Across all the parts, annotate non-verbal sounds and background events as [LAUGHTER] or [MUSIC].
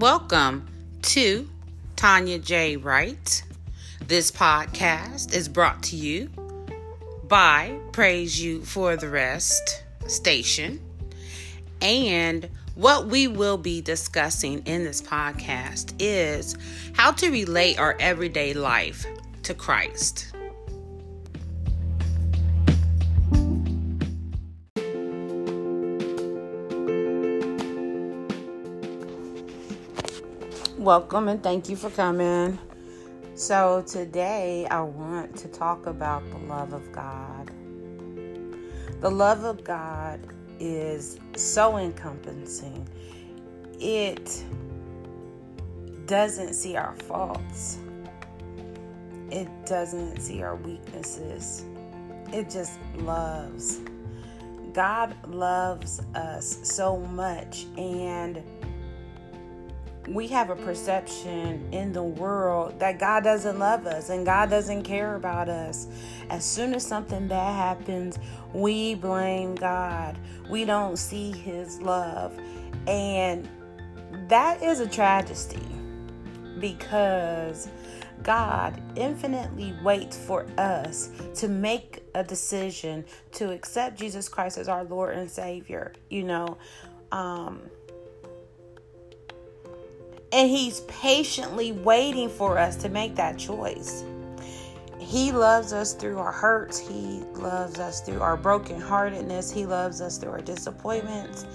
Welcome to Tonya J. Wright. This podcast is brought to you by Praise You for the Rest station. And what we will be discussing in this podcast is how to relate our everyday life to Christ. Welcome and thank you for coming. So, today I want to talk about the love of God. The love of God is so encompassing, it doesn't see our faults, it doesn't see our weaknesses, it just loves. God loves us so much, and we have a perception in the world that God doesn't love us and God doesn't care about us. As soon as something bad happens, we blame God. We don't see His love. And that is a tragedy because God infinitely waits for us to make a decision to accept Jesus Christ as our Lord and Savior. You know, um, and He's patiently waiting for us to make that choice. He loves us through our hurts. He loves us through our brokenheartedness. He loves us through our disappointments.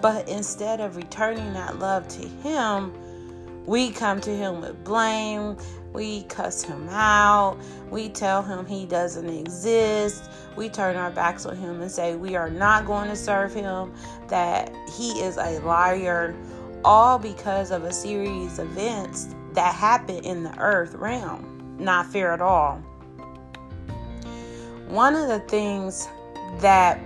But instead of returning that love to Him, we come to Him with blame. We cuss Him out. We tell Him He doesn't exist. We turn our backs on Him and say we are not going to serve Him, that He is a liar all because of a series of events that happen in the earth realm. Not fair at all. One of the things that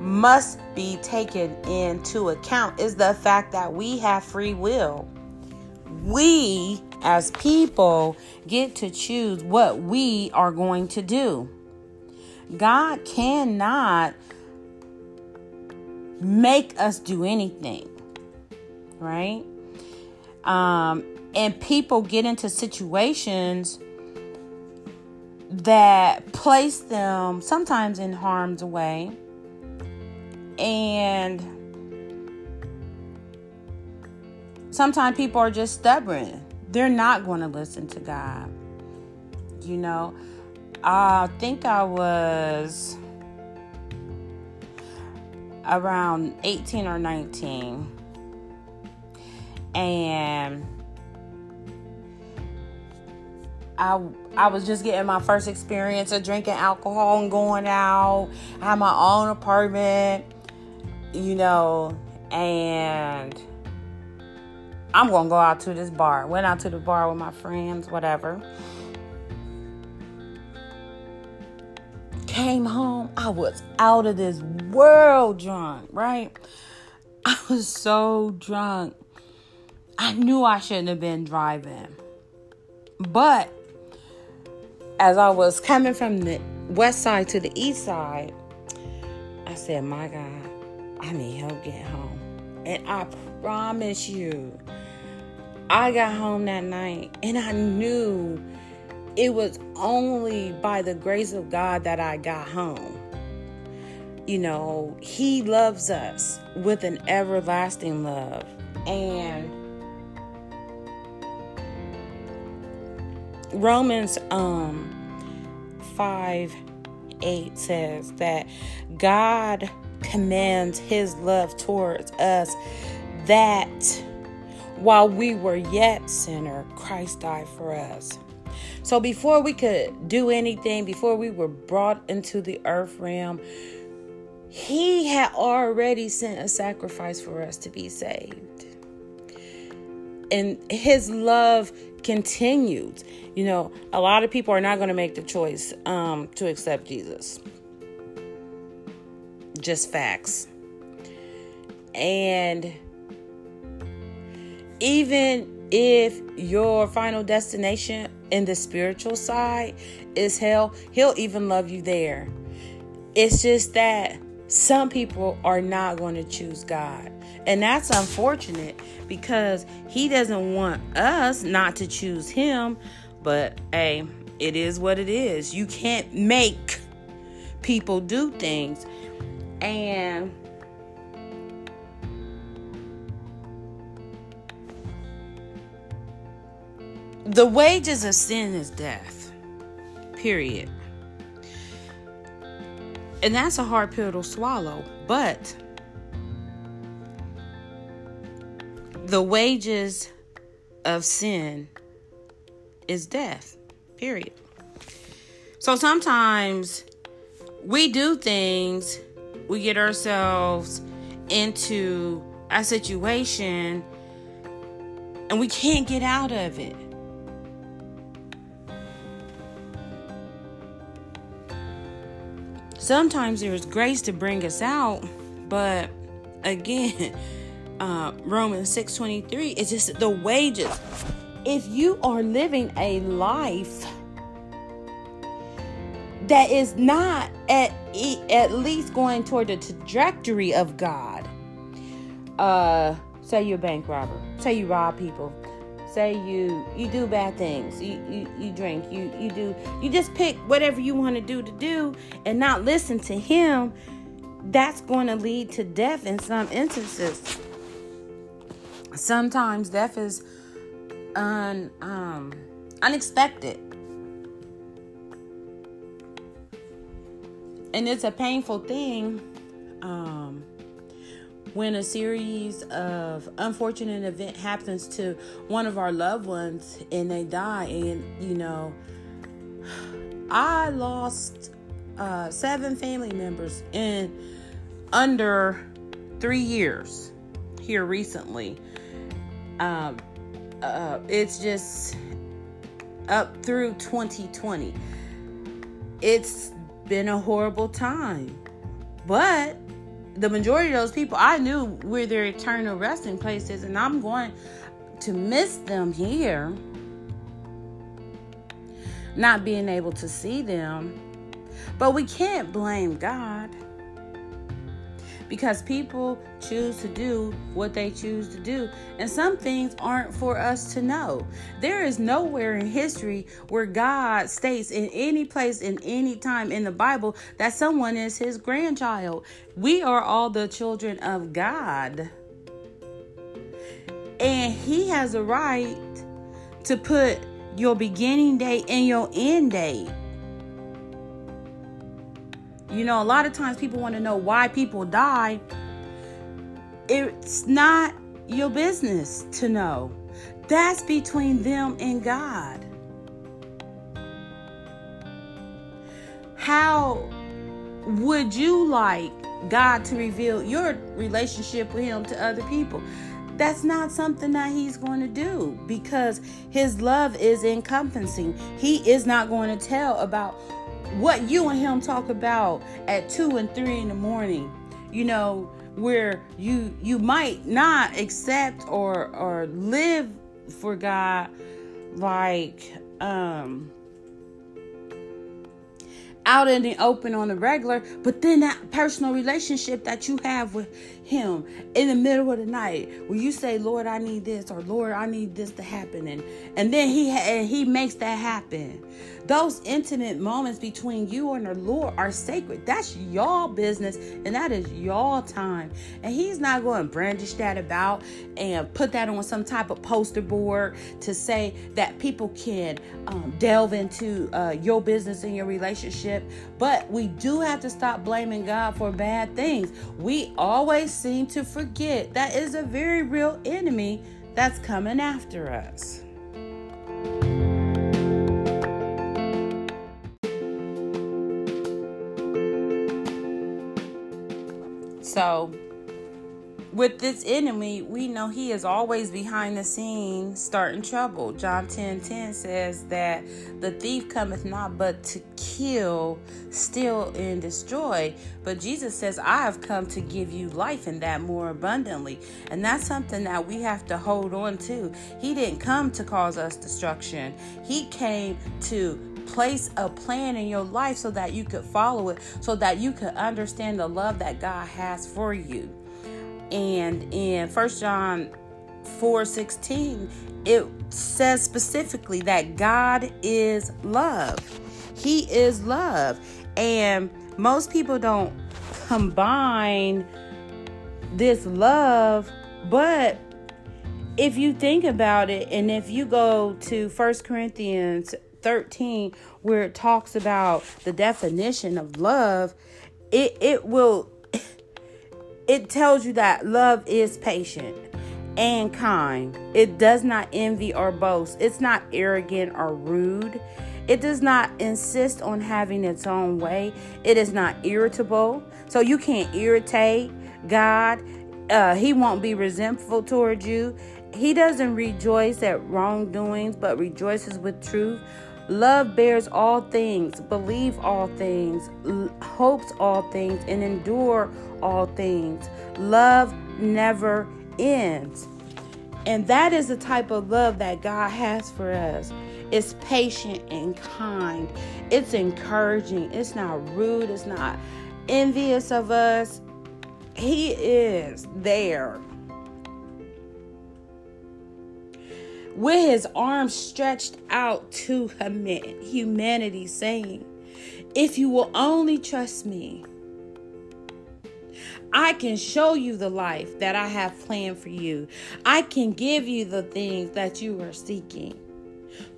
must be taken into account is the fact that we have free will. We, as people, get to choose what we are going to do. God cannot make us do anything right? Um, and people get into situations that place them sometimes in harm's way. And sometimes people are just stubborn. They're not going to listen to god you know? I think i was around 18 or 19 and I I was just getting my first experience of drinking alcohol and going out. I had my own apartment, you know, and I'm gonna go out to this bar. Went out to the bar with my friends, whatever. Came home, I was out of this world drunk, right? I was so drunk. I knew I shouldn't have been driving. But as I was coming from the west side to the east side, I said, My God, I need help getting home. And I promise you, I got home that night and I knew it was only by the grace of God that I got home. You know, He loves us with an everlasting love. And Romans um 5 8 says that God commands his love towards us that while we were yet sinner, Christ died for us. So before we could do anything, before we were brought into the earth realm, he had already sent a sacrifice for us to be saved. And his love continued. You know, a lot of people are not going to make the choice um, to accept Jesus. Just facts. And even if your final destination in the spiritual side is hell, he'll even love you there. It's just that some people are not going to choose God. And that's unfortunate because He doesn't want us not to choose Him. But hey, it is what it is. You can't make people do things. And the wages of sin is death. Period. And that's a hard pill to swallow. But the wages of sin is death. Period. So sometimes we do things, we get ourselves into a situation and we can't get out of it. sometimes there's grace to bring us out, but again, [LAUGHS] uh, Romans 6:23 is just the wages. If you are living a life that is not at at least going toward the trajectory of God, uh, say you're a bank robber, say you rob people, say you you do bad things you you, you drink you you do you just pick whatever you want to do to do and not listen to him that's going to lead to death in some instances sometimes death is un, um, unexpected. And it's a painful thing um, when a series of unfortunate event happens to one of our loved ones and they die. And you know i lost uh, seven family members in under three years here recently um, uh, it's just up through 2020 it's been a horrible time but the majority of those people I knew were their eternal resting places, and I'm going to miss them here. Not being able to see them. But we can't blame God because people choose to do what they choose to do. And some things aren't for us to know. There is nowhere in history where God states in any place, in any time in the Bible, that someone is his grandchild. We are all the children of God. And he has a right to put your beginning date and your end date. You know, a lot of times people want to know why people die. It's not your business to know. That's between them and God. How would you like God to reveal your relationship with Him to other people? That's not something that He's going to do because His love is encompassing. He is not going to tell about what you and him talk about at two and three in the morning you know where you you might not accept or or live for god like um out in the open on the regular, but then that personal relationship that you have with him in the middle of the night where you say, Lord, I need this, or Lord, I need this to happen. And, and then he, and he makes that happen. Those intimate moments between you and the Lord are sacred. That's y'all business and that is y'all time. And he's not going to brandish that about and put that on some type of poster board to say that people can um, delve into uh, your business and your relationship. But we do have to stop blaming God for bad things. We always seem to forget that is a very real enemy that's coming after us. So, with this enemy, we know he is always behind the scenes starting trouble. John 10 10 says that the thief cometh not but to kill, steal, and destroy. But Jesus says, I have come to give you life and that more abundantly. And that's something that we have to hold on to. He didn't come to cause us destruction, He came to place a plan in your life so that you could follow it, so that you could understand the love that God has for you. And in First John 4 16, it says specifically that God is love. He is love. And most people don't combine this love, but if you think about it, and if you go to First Corinthians 13, where it talks about the definition of love, it, it will [COUGHS] it tells you that love is patient and kind. It does not envy or boast. It's not arrogant or rude. It does not insist on having its own way. It is not irritable. So you can't irritate God. Uh, he won't be resentful towards you. He doesn't rejoice at wrongdoings, but rejoices with truth. Love bears all things, believe all things, hopes all things, and endure all things. Love never ends. And that is the type of love that God has for us. It's patient and kind. It's encouraging. It's not rude. It's not envious of us. He is there with his arms stretched out to humanity, saying, If you will only trust me, I can show you the life that I have planned for you. I can give you the things that you are seeking.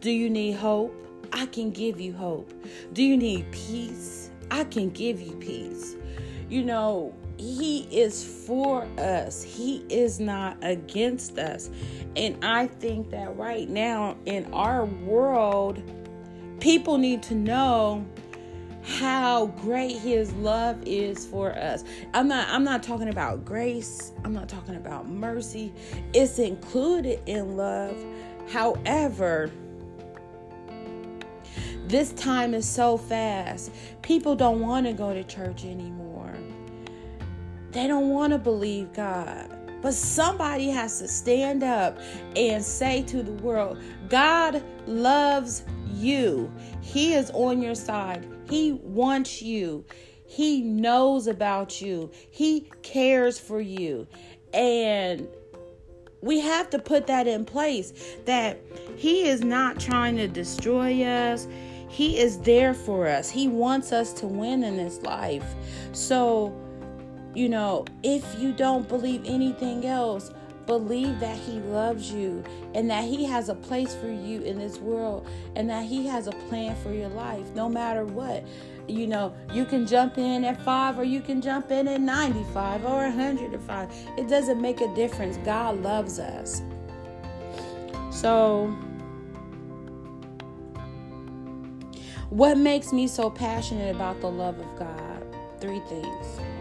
Do you need hope? I can give you hope. Do you need peace? I can give you peace. You know, he is for us. He is not against us. And I think that right now in our world, people need to know how great his love is for us. I'm not I'm not talking about grace. I'm not talking about mercy. It's included in love. However, this time is so fast. People don't want to go to church anymore. They don't want to believe God. But somebody has to stand up and say to the world, God loves you. He is on your side. He wants you. He knows about you. He cares for you. And we have to put that in place that He is not trying to destroy us. He is there for us. He wants us to win in this life. So, you know, if you don't believe anything else, believe that He loves you and that He has a place for you in this world and that He has a plan for your life no matter what. You know, you can jump in at five or you can jump in at 95 or 105. It doesn't make a difference. God loves us. So, what makes me so passionate about the love of God? Three things.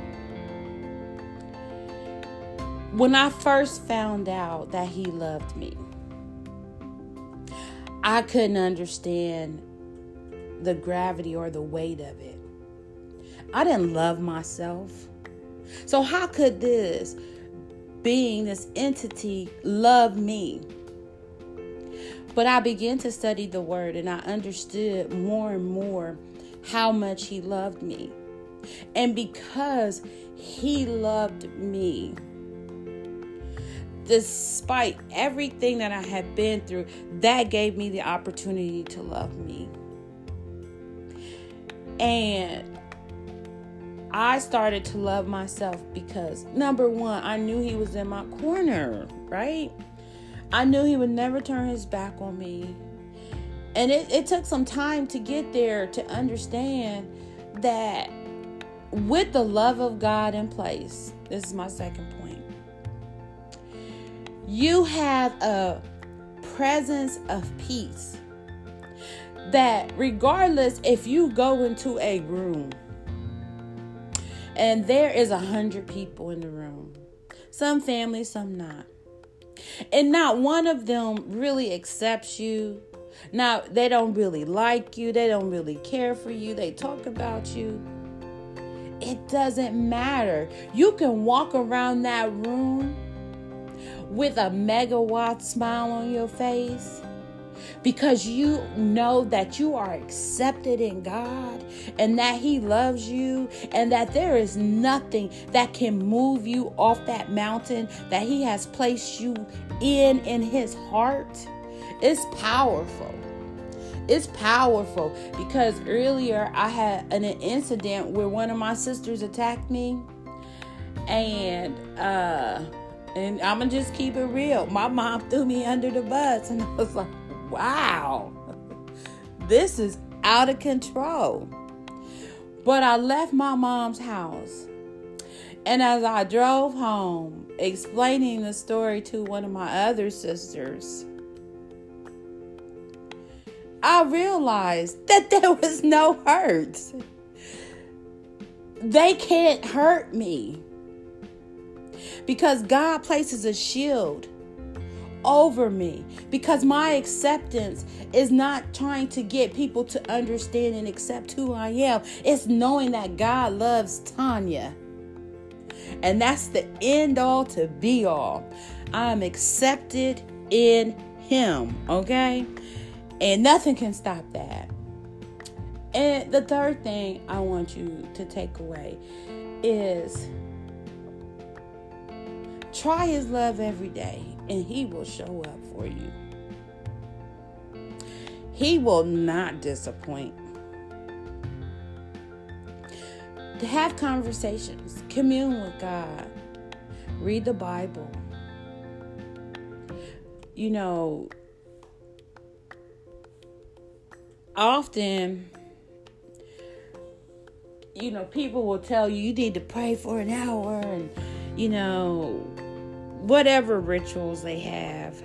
When I first found out that He loved me, I couldn't understand the gravity or the weight of it. I didn't love myself. So, how could this being, this entity, love me? But I began to study the word and I understood more and more how much he loved me. And because he loved me, despite everything that I had been through, that gave me the opportunity to love me. And I started to love myself because number one, I knew he was in my corner, right? I knew he would never turn his back on me. And it, it took some time to get there to understand that with the love of God in place, this is my second point you have a presence of peace that regardless if you go into a room and there is a hundred people in the room some family some not and not one of them really accepts you. Now they don't really like you they don't really care for you they talk about you. It doesn't matter. You can walk around that room with a megawatt smile on your face because you know that you are accepted in God and that He loves you and that there is nothing that can move you off that mountain that He has placed you in in His heart. It's powerful. It's powerful because earlier I had an incident where one of my sisters attacked me and uh and I'm gonna just keep it real. My mom threw me under the bus, and [LAUGHS] I was like, wow, this is out of control. But I left my mom's house. And as I drove home, explaining the story to one of my other sisters, I realized [LAUGHS] that there was no hurt. They can't hurt me because God places a shield over me because my acceptance is not trying to get people to understand and accept who I am. It's knowing that God loves Tonya. And that's the end all to be all. I'm accepted in Him, okay? And nothing can stop that. And the third thing I want you to take away is try His love every day and He will show up for you. He will not disappoint. To have conversations, commune with God, read the Bible. You know, often, you know, people will tell you you need to pray for an hour and, you know, whatever rituals they have.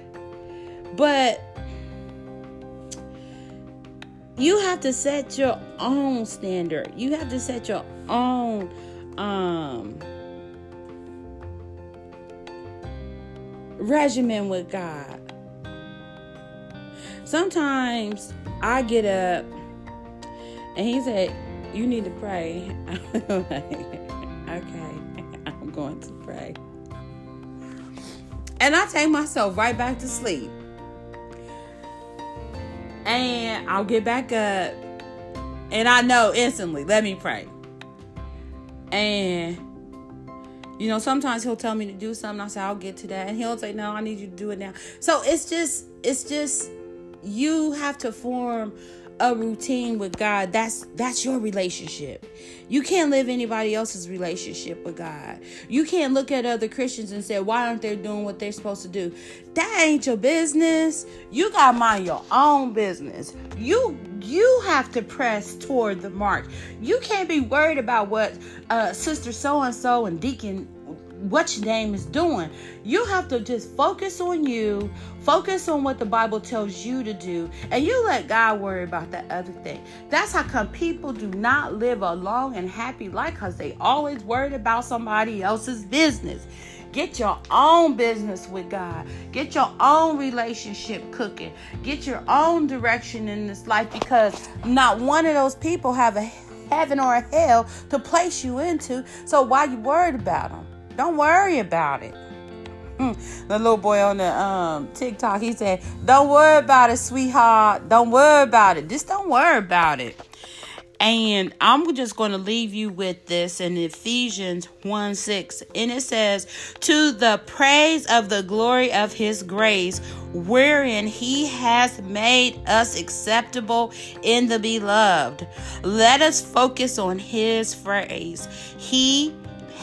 But you have to set your own standard. You have to set your own um regimen with God. Sometimes I get up and he said, You need to pray. [LAUGHS] okay, [LAUGHS] I'm going to and I take myself right back to sleep. And I'll get back up, and I know instantly, let me pray. And you know, sometimes he'll tell me to do something. I say, I'll get to that. And he'll say, No, I need you to do it now. So it's just, it's just, you have to form a routine with God, that's that's your relationship. You can't live anybody else's relationship with God. You can't look at other Christians and say, "Why aren't they doing what they're supposed to do?" That ain't your business. You got to mind your own business. You you have to press toward the mark. You can't be worried about what uh, sister so and so and deacon what your name is doing. You have to just focus on you, focus on what the Bible tells you to do, and you let God worry about that other thing. That's how come people do not live a long and happy life because they always worried about somebody else's business. Get your own business with God. Get your own relationship cooking. Get your own direction in this life because not one of those people have a heaven or a hell to place you into. So why you worried about them? Don't worry about it. [LAUGHS] The little boy on the um, TikTok, he said, Don't worry about it, sweetheart. Don't worry about it. Just don't worry about it. And I'm just going to leave you with this in Ephesians 1 6. And it says, To the praise of the glory of his grace, wherein he has made us acceptable in the beloved. Let us focus on his phrase. He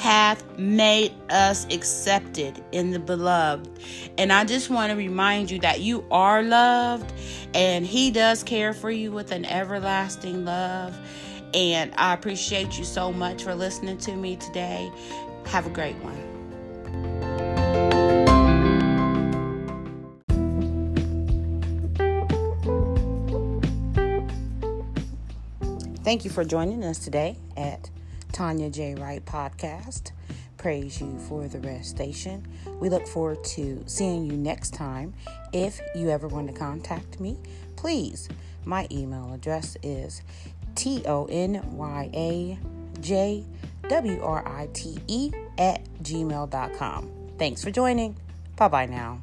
hath made us accepted in the beloved. And I just want to remind you that you are loved and He does care for you with an everlasting love. And I appreciate you so much for listening to me today. Have a great one. Thank you for joining us today at Tonya J. Wright podcast. Praise you for the rest station. We look forward to seeing you next time. If you ever want to contact me, please. My email address is T O N Y A J W R I T E at gmail.com. Thanks for joining. Bye bye now.